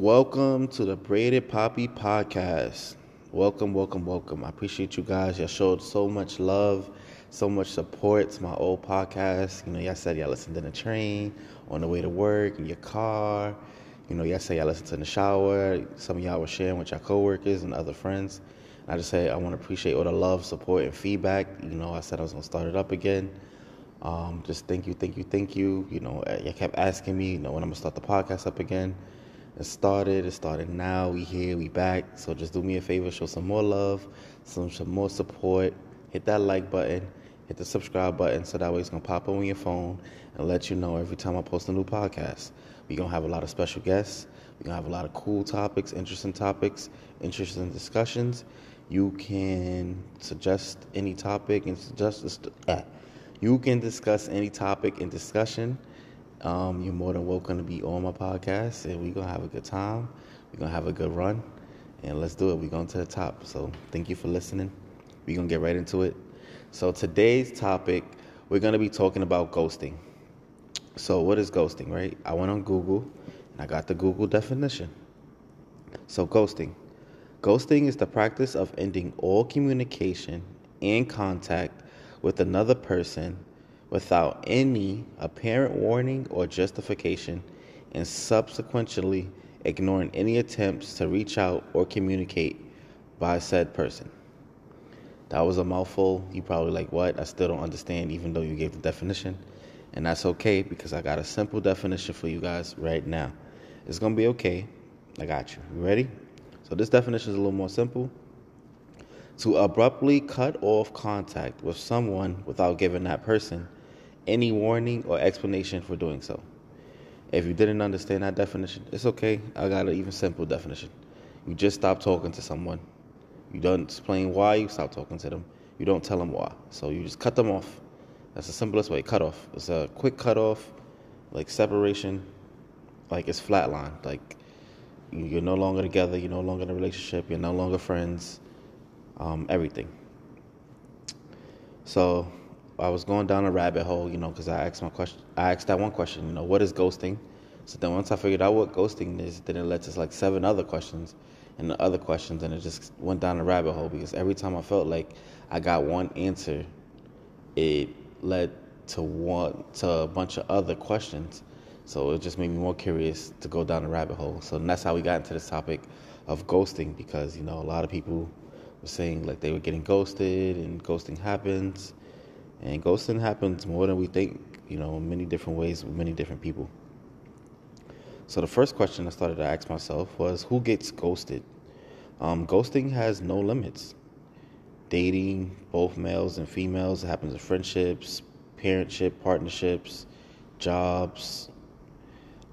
Welcome to the Braided Papi Podcast. Welcome, welcome, welcome. I appreciate you guys. Y'all showed so much love, so much support to my old podcast. You know, y'all said y'all listened in the train, on the way to work, in your car. You know, y'all said y'all listened in the shower. Some of y'all were sharing with your coworkers and other friends. I just say I want to appreciate all the love, support, and feedback. You know, I said I was gonna start it up again. Um, just thank you, thank you, thank you. You know, you kept asking me, you know, when I'm gonna start the podcast up again. It started, it started now. We here, we back. So just do me a favor, show some more love, some some more support. Hit that like button, hit the subscribe button, so that way it's gonna pop up on your phone and let you know every time I post a new podcast. We're gonna have a lot of special guests. We're gonna have a lot of cool topics, interesting topics, interesting discussions. You can suggest any topic and suggest. Uh, you can discuss any topic in discussion. Um, you're more than welcome to be on my podcast, and we're gonna have a good time. We're gonna have a good run, and let's do it. We're going to the top. So thank you for listening. We're gonna get right into it. So today's topic, we're gonna be talking about ghosting. So what is ghosting, right? I went on Google and I got the Google definition. So ghosting. Ghosting is the practice of ending all communication and contact with another person without any apparent warning or justification and subsequently ignoring any attempts to reach out or communicate by said person. That was a mouthful. You probably like, what? I still don't understand, even though you gave the definition. And that's okay because I got a simple definition for you guys right now. It's going to be okay. I got you. You ready? So, this definition is a little more simple to abruptly cut off contact with someone without giving that person any warning or explanation for doing so. If you didn't understand that definition, it's okay. I got an even simple definition. You just stop talking to someone. You don't explain why you stop talking to them. You don't tell them why. So you just cut them off. That's the simplest way. Cut off. It's a quick cut off, like separation, like it's flatline. Like you're no longer together. You're no longer in a relationship. You're no longer friends um, everything. So I was going down a rabbit hole, you know, because I asked my question. I asked that one question, you know, what is ghosting? So then once I figured out what ghosting is, then it led to like seven other questions and the other questions, and it just went down a rabbit hole because every time I felt like I got one answer, it led to one to a bunch of other questions. So it just made me more curious to go down the rabbit hole. So that's how we got into this topic of ghosting because you know a lot of people were saying like they were getting ghosted and ghosting happens. And ghosting happens more than we think, you know, in many different ways with many different people. So the first question I started to ask myself was who gets ghosted? Um, ghosting has no limits. Dating, both males and females, it happens in friendships, parentship, partnerships, jobs.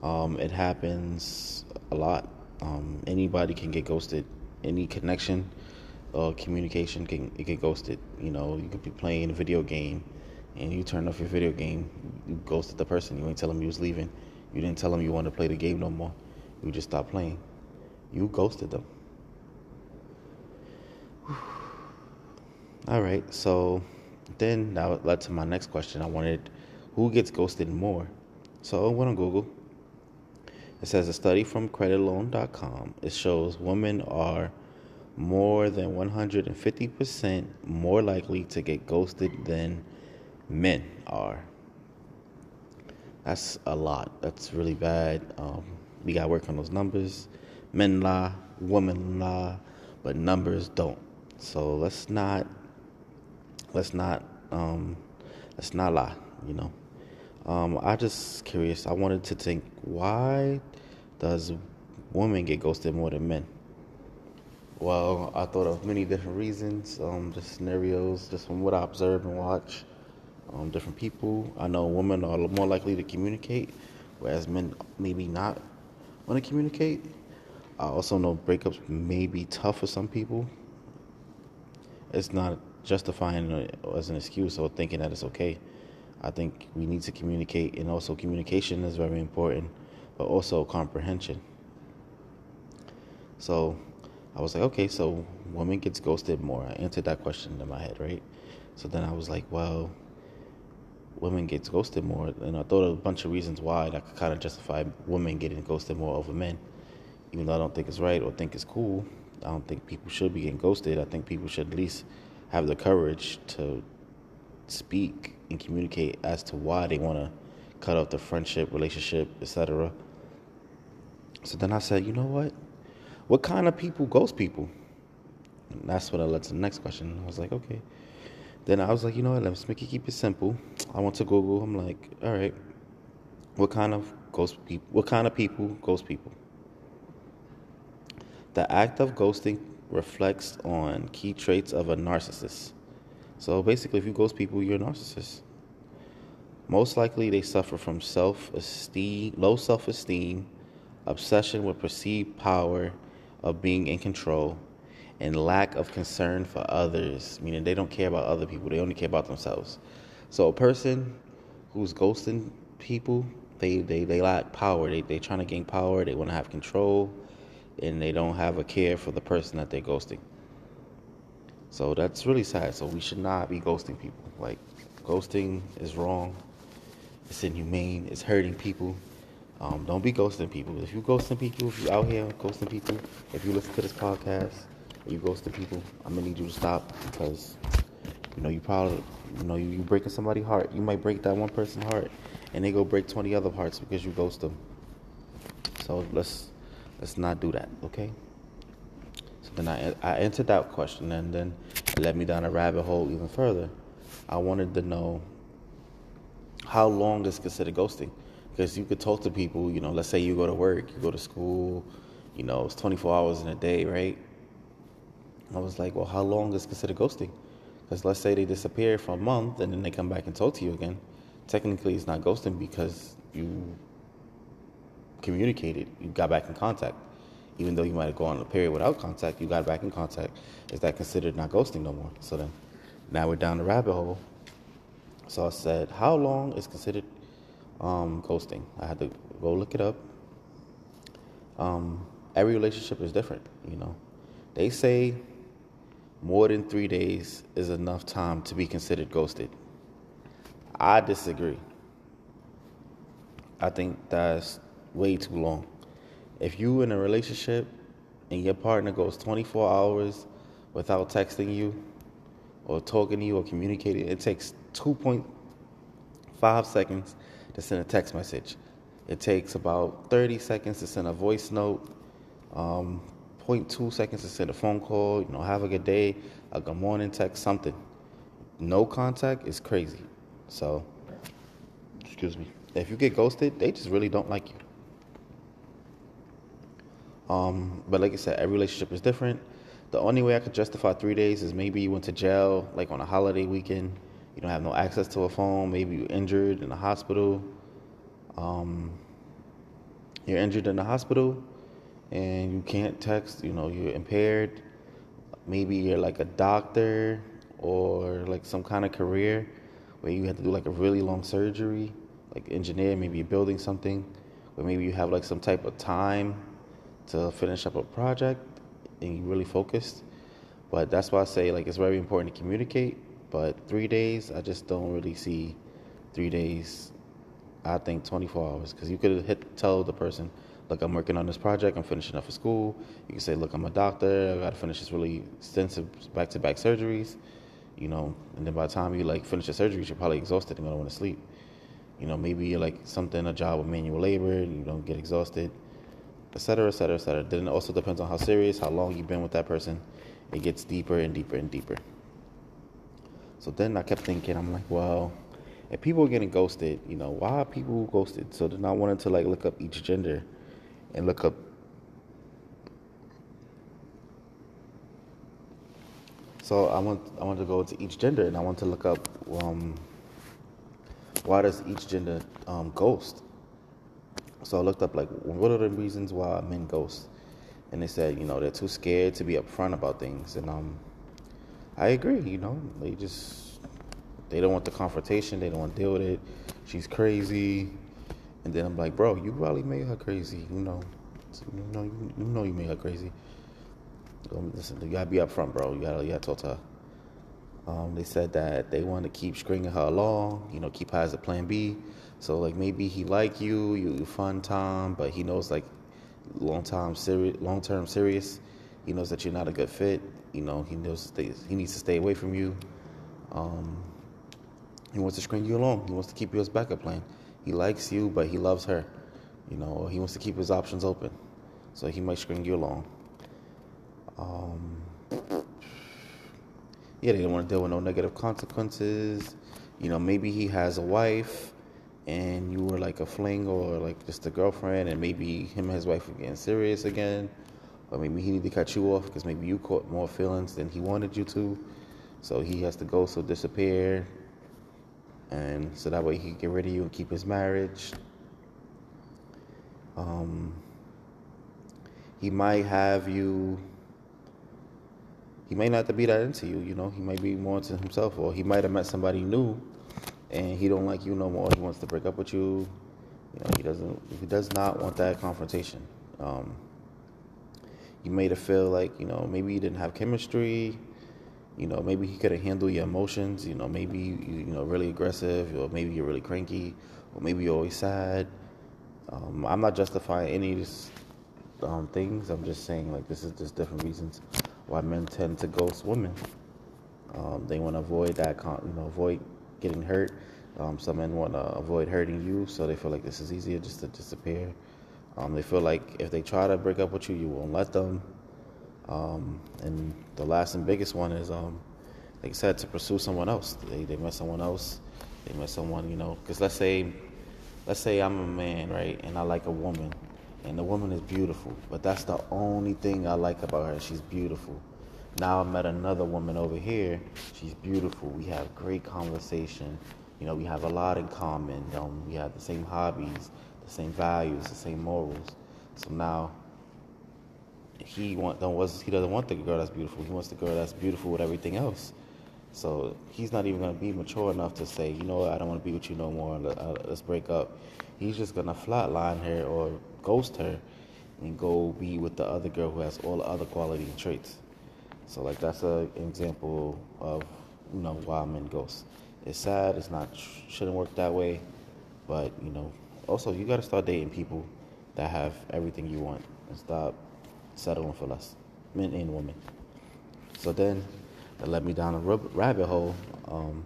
Um, it happens a lot. Um, anybody can get ghosted. Any connection uh, communication can it get ghosted. You know, you could be playing a video game, and you turn off your video game, you ghosted the person. You ain't tell them you was leaving. You didn't tell them you wanted to play the game no more. You just stopped playing. You ghosted them. All right, so then that led to my next question. I wanted who gets ghosted more. So I went on Google. It says a study from creditloan.com. It shows women are more than 150% more likely to get ghosted than men are. That's a lot. That's really bad. Um, we got to work on those numbers. Men lie, women lie, but numbers don't. So let's not, let's not, um, let's not lie. You know, um, I just curious. I wanted to think why does women get ghosted more than men? Well, I thought of many different reasons, um, just scenarios, just from what I observe and watch. Um, different people. I know women are more likely to communicate, whereas men maybe not want to communicate. I also know breakups may be tough for some people. It's not justifying as an excuse or thinking that it's okay. I think we need to communicate, and also communication is very important, but also comprehension. So I was like, okay, so women gets ghosted more. I answered that question in my head, right? So then I was like, well, women gets ghosted more, and I thought of a bunch of reasons why that could kind of justify women getting ghosted more over men. even though I don't think it's right or think it's cool, I don't think people should be getting ghosted. I think people should at least have the courage to speak and communicate as to why they want to cut off the friendship, relationship, etc. So then I said, you know what? What kind of people ghost people? And that's what I led to the next question. I was like, okay. Then I was like, you know what? Let's make it keep it simple. I went to Google. I'm like, all right, what kind of ghost people? What kind of people ghost people? The act of ghosting reflects on key traits of a narcissist. So basically, if you ghost people, you're a narcissist. Most likely, they suffer from self-esteem, low self-esteem, obsession with perceived power of being in control, and lack of concern for others, meaning they don't care about other people, they only care about themselves. So a person who's ghosting people, they, they, they lack power. They, they're trying to gain power, they want to have control, and they don't have a care for the person that they're ghosting. So that's really sad. So we should not be ghosting people. Like, ghosting is wrong, it's inhumane, it's hurting people. Um, don't be ghosting people. If you ghosting people, if you out here ghosting people, if you listen to this podcast, you ghosting people, I'm gonna need you to stop because you know you probably you know you, you breaking somebody's heart. You might break that one person's heart, and they go break 20 other hearts because you ghost them. So let's let's not do that, okay? So then I I answered that question, and then it led me down a rabbit hole even further. I wanted to know how long is considered ghosting because you could talk to people, you know, let's say you go to work, you go to school, you know, it's 24 hours in a day, right? I was like, well, how long is considered ghosting? Because let's say they disappear for a month and then they come back and talk to you again. Technically, it's not ghosting because you communicated, you got back in contact. Even though you might have gone a period without contact, you got back in contact. Is that considered not ghosting no more? So then, now we're down the rabbit hole. So I said, how long is considered um, ghosting. I had to go look it up. Um, every relationship is different, you know. They say more than three days is enough time to be considered ghosted. I disagree. I think that's way too long. If you in a relationship and your partner goes 24 hours without texting you or talking to you or communicating, it takes 2.5 seconds to send a text message. It takes about 30 seconds to send a voice note, um, 0.2 seconds to send a phone call, you know, have a good day, a good morning text, something. No contact is crazy. So, excuse me. If you get ghosted, they just really don't like you. Um, but like I said, every relationship is different. The only way I could justify three days is maybe you went to jail, like on a holiday weekend, you don't have no access to a phone. Maybe you're injured in the hospital. Um, you're injured in the hospital and you can't text, you know, you're impaired. Maybe you're like a doctor or like some kind of career where you have to do like a really long surgery, like engineer, maybe you're building something, or maybe you have like some type of time to finish up a project and you're really focused. But that's why I say like it's very important to communicate but three days, I just don't really see three days. I think 24 hours because you could hit tell the person, look, I'm working on this project. I'm finishing up for school. You can say, look, I'm a doctor. I got to finish this really extensive back-to-back surgeries. You know, and then by the time you like finish the surgeries, you're probably exhausted and gonna want to sleep. You know, maybe you're like something a job with manual labor. You don't get exhausted, et cetera, et cetera, et cetera. Then it also depends on how serious, how long you've been with that person. It gets deeper and deeper and deeper. So then I kept thinking, I'm like, well, if people are getting ghosted, you know, why are people ghosted? So then I wanted to like look up each gender and look up So I want I want to go to each gender and I want to look up um, why does each gender um, ghost. So I looked up like what are the reasons why men ghost, and they said you know they're too scared to be upfront about things, and um, I agree. You know, they just they don't want the confrontation. They don't want to deal with it. She's crazy, and then I'm like, bro, you probably made her crazy. You know, you know, you, you know, you made her crazy. Listen, you gotta be upfront, bro. You gotta, you gotta talk to her. Um, they said that they want to keep stringing her along. You know, keep her as a plan B. So like maybe he like you, you fun time, but he knows like long time serious, long term serious. He knows that you're not a good fit. You know, he knows he needs to stay away from you. Um, he wants to string you along. He wants to keep you as backup plan. He likes you, but he loves her. You know, he wants to keep his options open. So he might string you along. Um, yeah, they don't want to deal with no negative consequences. You know, maybe he has a wife and you were like a fling or like just a girlfriend, and maybe him and his wife are getting serious again, or maybe he need to cut you off because maybe you caught more feelings than he wanted you to, so he has to go so disappear, and so that way he can get rid of you and keep his marriage. Um, he might have you. He might not be that into you, you know. He might be more into himself, or he might have met somebody new and he don't like you no more. He wants to break up with you. You know, he doesn't. He does not want that confrontation. Um, you made it feel like you know maybe you didn't have chemistry. You know, maybe he couldn't handle your emotions. You know, maybe you, you know really aggressive, or maybe you're really cranky, or maybe you're always sad. Um, I'm not justifying any of these um, things. I'm just saying like this is just different reasons why men tend to ghost women. Um, they want to avoid that, con- you know, avoid getting hurt. Um, some men want to avoid hurting you, so they feel like this is easier just to disappear. Um, they feel like if they try to break up with you, you won't let them. Um, and the last and biggest one is, um, like I said, to pursue someone else. They, they met someone else. They met someone, you know, because let's say, let's say I'm a man, right, and I like a woman, and the woman is beautiful, but that's the only thing I like about her. She's beautiful. Now I met another woman over here. She's beautiful. We have great conversation. You know, we have a lot in common. Um, we have the same hobbies, the same values, the same morals. So now he want don't was he doesn't want the girl that's beautiful. He wants the girl that's beautiful with everything else. So he's not even gonna be mature enough to say, you know what, I don't want to be with you no more. Uh, let's break up. He's just gonna flatline her or ghost her and go be with the other girl who has all the other quality and traits. So like that's an example of you know why men ghost. It's sad. It's not shouldn't work that way, but you know also you got to start dating people that have everything you want and stop settling for less, men and women. So then that led me down a rabbit hole. Um,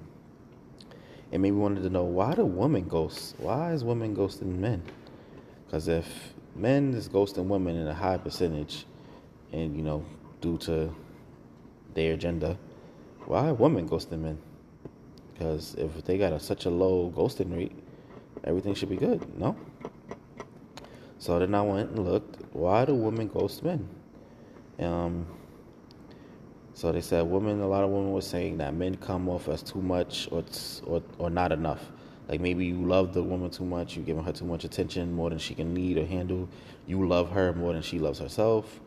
it made me wanted to know why do women ghost? Why is women ghosting men? Because if men is ghosting women in a high percentage, and you know due to their agenda, why women ghosting men? Because if they got a, such a low ghosting rate, everything should be good, no? So then I went and looked, why do women ghost men? Um, so they said women, a lot of women were saying that men come off as too much or, or, or not enough. Like maybe you love the woman too much, you're giving her too much attention, more than she can need or handle. You love her more than she loves herself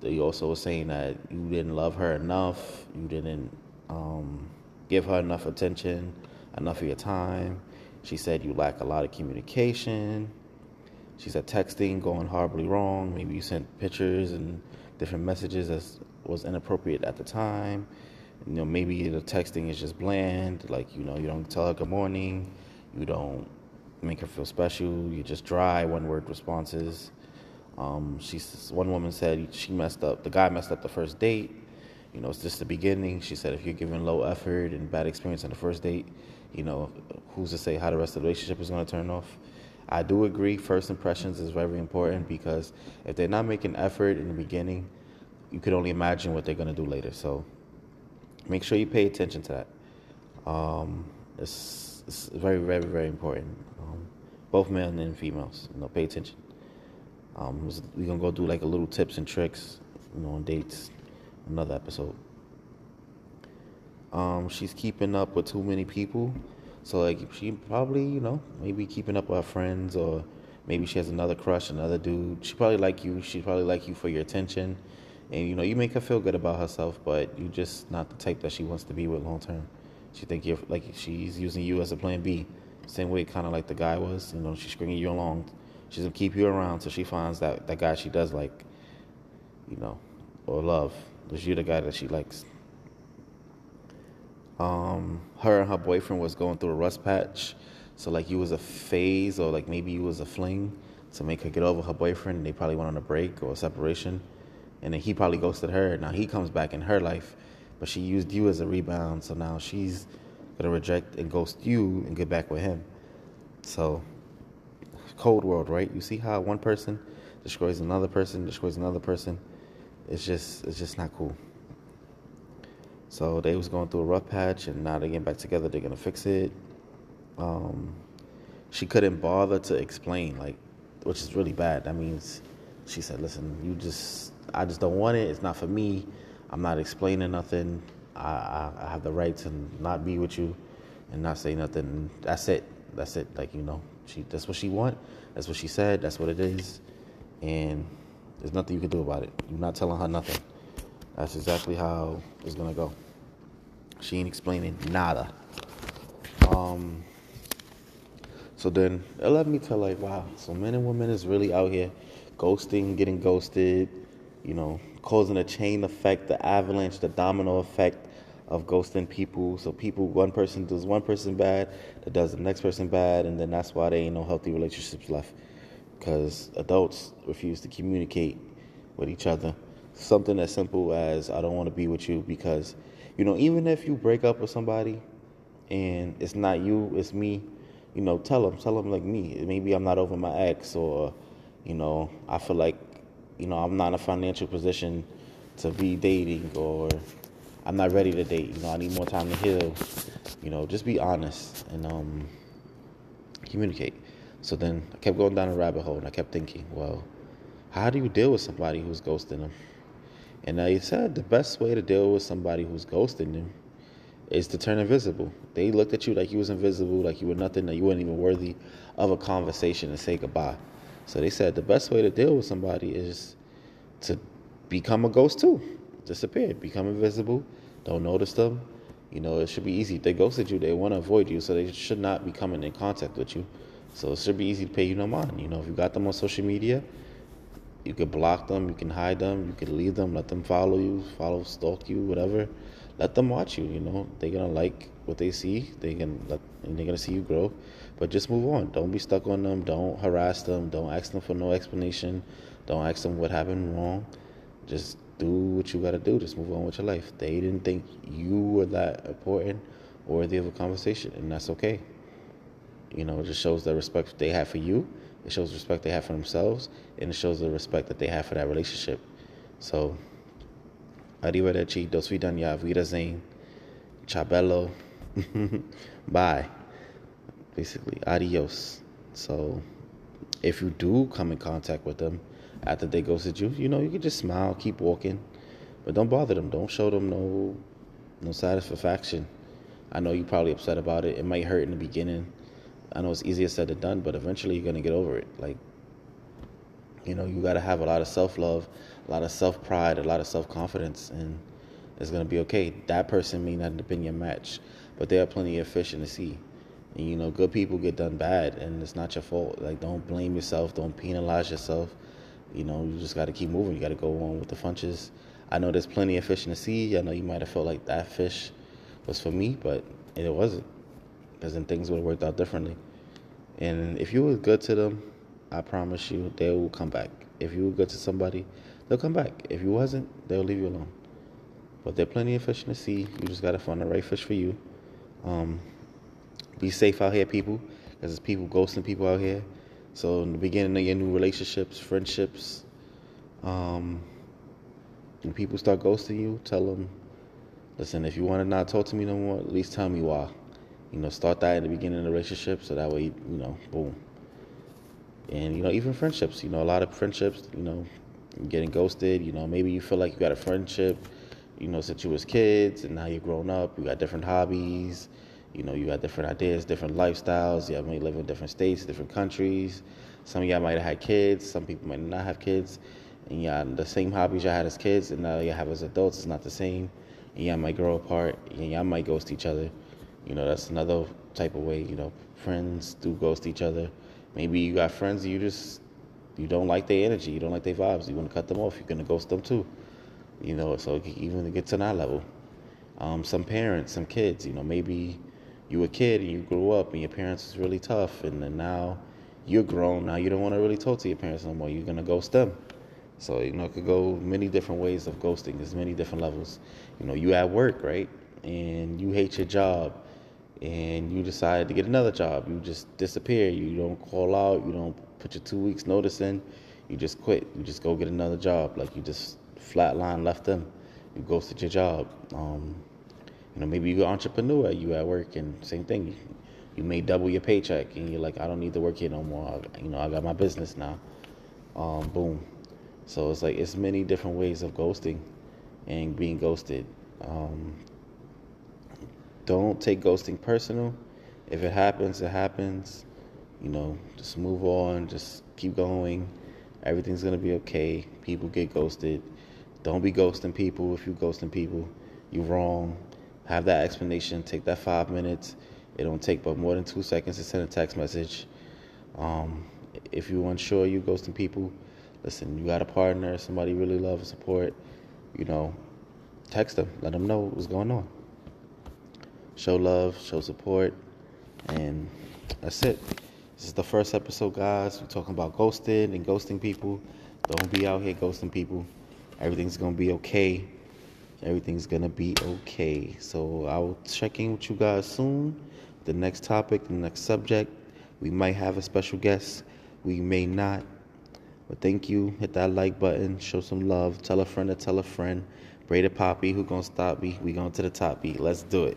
they also were saying that you didn't love her enough, you didn't um, give her enough attention, enough of your time. She said you lack a lot of communication. She said texting going horribly wrong. Maybe you sent pictures and different messages that was inappropriate at the time. You know, maybe the texting is just bland. Like you know, you don't tell her good morning. You don't make her feel special. You just dry one word responses. Um, she's one woman said she messed up. The guy messed up the first date. You know, it's just the beginning. She said if you're giving low effort and bad experience on the first date, you know, who's to say how the rest of the relationship is going to turn off? I do agree. First impressions is very important because if they're not making effort in the beginning, you could only imagine what they're going to do later. So make sure you pay attention to that. Um, it's, it's very, very, very important. Um, both men and females, you know, pay attention. Um, we're gonna go do like a little tips and tricks, you know, on dates. Another episode. Um, she's keeping up with too many people, so like she probably, you know, maybe keeping up with her friends, or maybe she has another crush, another dude. She probably like you. She probably like you for your attention, and you know, you make her feel good about herself, but you're just not the type that she wants to be with long term. She think you're like she's using you as a plan B, same way kind of like the guy was. You know, she's stringing you along She's gonna keep you around till she finds that that guy she does like, you know, or love. Because you're the guy that she likes. Um, her and her boyfriend was going through a rust patch, so like you was a phase or like maybe you was a fling. to make her get over her boyfriend. They probably went on a break or a separation, and then he probably ghosted her. Now he comes back in her life, but she used you as a rebound. So now she's gonna reject and ghost you and get back with him. So cold world, right? You see how one person destroys another person, destroys another person. It's just it's just not cool. So they was going through a rough patch, and now they're getting back together. They're gonna fix it. Um, she couldn't bother to explain, like, which is really bad. That means she said, "Listen, you just, I just don't want it. It's not for me. I'm not explaining nothing. I, I, I have the right to not be with you, and not say nothing. That's it. That's it. Like you know, she, that's what she want. That's what she said. That's what it is, and there's nothing you can do about it. You're not telling her nothing. That's exactly how it's gonna go. She ain't explaining nada. Um, so then it led me to like, wow, so men and women is really out here ghosting, getting ghosted, you know, causing a chain effect, the avalanche, the domino effect of ghosting people. So people, one person does one person bad, that does the next person bad, and then that's why there ain't no healthy relationships left. Because adults refuse to communicate with each other. Something as simple as I don't want to be with you because, you know, even if you break up with somebody and it's not you, it's me, you know, tell them, tell them like me. Maybe I'm not over my ex or, you know, I feel like, you know, I'm not in a financial position to be dating or I'm not ready to date. You know, I need more time to heal. You know, just be honest and um, communicate. So then I kept going down a rabbit hole and I kept thinking, well, how do you deal with somebody who's ghosting them? And I said the best way to deal with somebody who's ghosting you is to turn invisible. They looked at you like you was invisible, like you were nothing, that you weren't even worthy of a conversation and say goodbye. So they said the best way to deal with somebody is to become a ghost too Disappear, become invisible, don't notice them. You know, it should be easy. They ghosted you, they want to avoid you, so they should not be coming in contact with you. So it should be easy to pay you no mind. You know, if you got them on social media, you can block them, you can hide them, you can leave them, let them follow you, follow, stalk you, whatever. Let them watch you. You know, they're gonna like what they see. They can, let, and they're gonna see you grow. But just move on. Don't be stuck on them. Don't harass them. Don't ask them for no explanation. Don't ask them what happened wrong. Just do what you got to do. Just move on with your life. They didn't think you were that important or worthy of a conversation, and that's okay. You know, it just shows the respect they have for you. It shows the respect they have for themselves, and it shows the respect that they have for that relationship. So, arrivederci, dos vidania, wiedersehen, chabello, bye. Basically, adios. So, if you do come in contact with them, after they ghosted you, you know, you can just smile, keep walking, but don't bother them. Don't show them no no satisfaction. I know you're probably upset about it. It might hurt in the beginning. I know it's easier said than done, but eventually you're gonna get over it. Like, you know, you gotta have a lot of self love, a lot of self pride, a lot of self confidence, and it's gonna be okay. That person may not have been your match, but there are plenty of fish in the sea. And you know, good people get done bad, and it's not your fault. Like, don't blame yourself. Don't penalize yourself. You know, you just got to keep moving. You got to go on with the punches. I know there's plenty of fish in the sea. I know you might have felt like that fish was for me, but it wasn't. Because then things would have worked out differently. And if you were good to them, I promise you, they will come back. If you were good to somebody, they'll come back. If you wasn't, they'll leave you alone. But there are plenty of fish in the sea. You just got to find the right fish for you. Um, be safe out here, people. Because there's people ghosting people out here. So in the beginning of your new relationships, friendships, um, when people start ghosting you, tell them, listen, if you want to not talk to me no more, at least tell me why. You know, start that in the beginning of the relationship so that way, you know, boom. And, you know, even friendships, you know, a lot of friendships, you know, getting ghosted, you know, maybe you feel like you got a friendship, you know, since you was kids and now you're grown up, you got different hobbies, you know, you got different ideas, different lifestyles. You may live in different states, different countries. Some of y'all might have had kids. Some people might not have kids. And y'all the same hobbies y'all had as kids, and now y'all have as adults is not the same. And y'all might grow apart. And y'all might ghost each other. You know, that's another type of way. You know, friends do ghost each other. Maybe you got friends you just you don't like their energy, you don't like their vibes. You want to cut them off. You're gonna ghost them too. You know, so even get to that level. Um, some parents, some kids. You know, maybe you were a kid and you grew up and your parents was really tough and then now you're grown now. You don't want to really talk to your parents no more. You're gonna ghost them. So you know, it could go many different ways of ghosting. There's many different levels. You know, you at work, right, and you hate your job, and you decide to get another job. You just disappear. You don't call out. You don't put your two weeks notice in. You just quit. You just go get another job. Like you just flatline left them. You ghosted your job. Um, you know, maybe you're an entrepreneur. You at work, and same thing. You, may double your paycheck, and you're like, I don't need to work here no more. I, you know, I got my business now. Um, boom so it's like it's many different ways of ghosting and being ghosted. Um, don't take ghosting personal. If it happens, it happens. You know, just move on. Just keep going. Everything's gonna be okay. People get ghosted. Don't be ghosting people. If you're ghosting people, you're wrong. Have that explanation. Take that five minutes. It don't take but more than two seconds to send a text message. Um, if you're unsure, you ghosting people listen, you got a partner, somebody really love and support, you know, text them, let them know what's going on. Show love, show support, and that's it. This is the first episode, guys. We're talking about ghosting and ghosting people. Don't be out here ghosting people. Everything's gonna be okay. Everything's gonna be okay. So I'll check in with you guys soon. The next topic, the next subject. We might have a special guest. We may not. But thank you. Hit that like button. Show some love. Tell a friend to tell a friend. Braided Papi, who gonna stop me? We going to the top beat. Let's do it.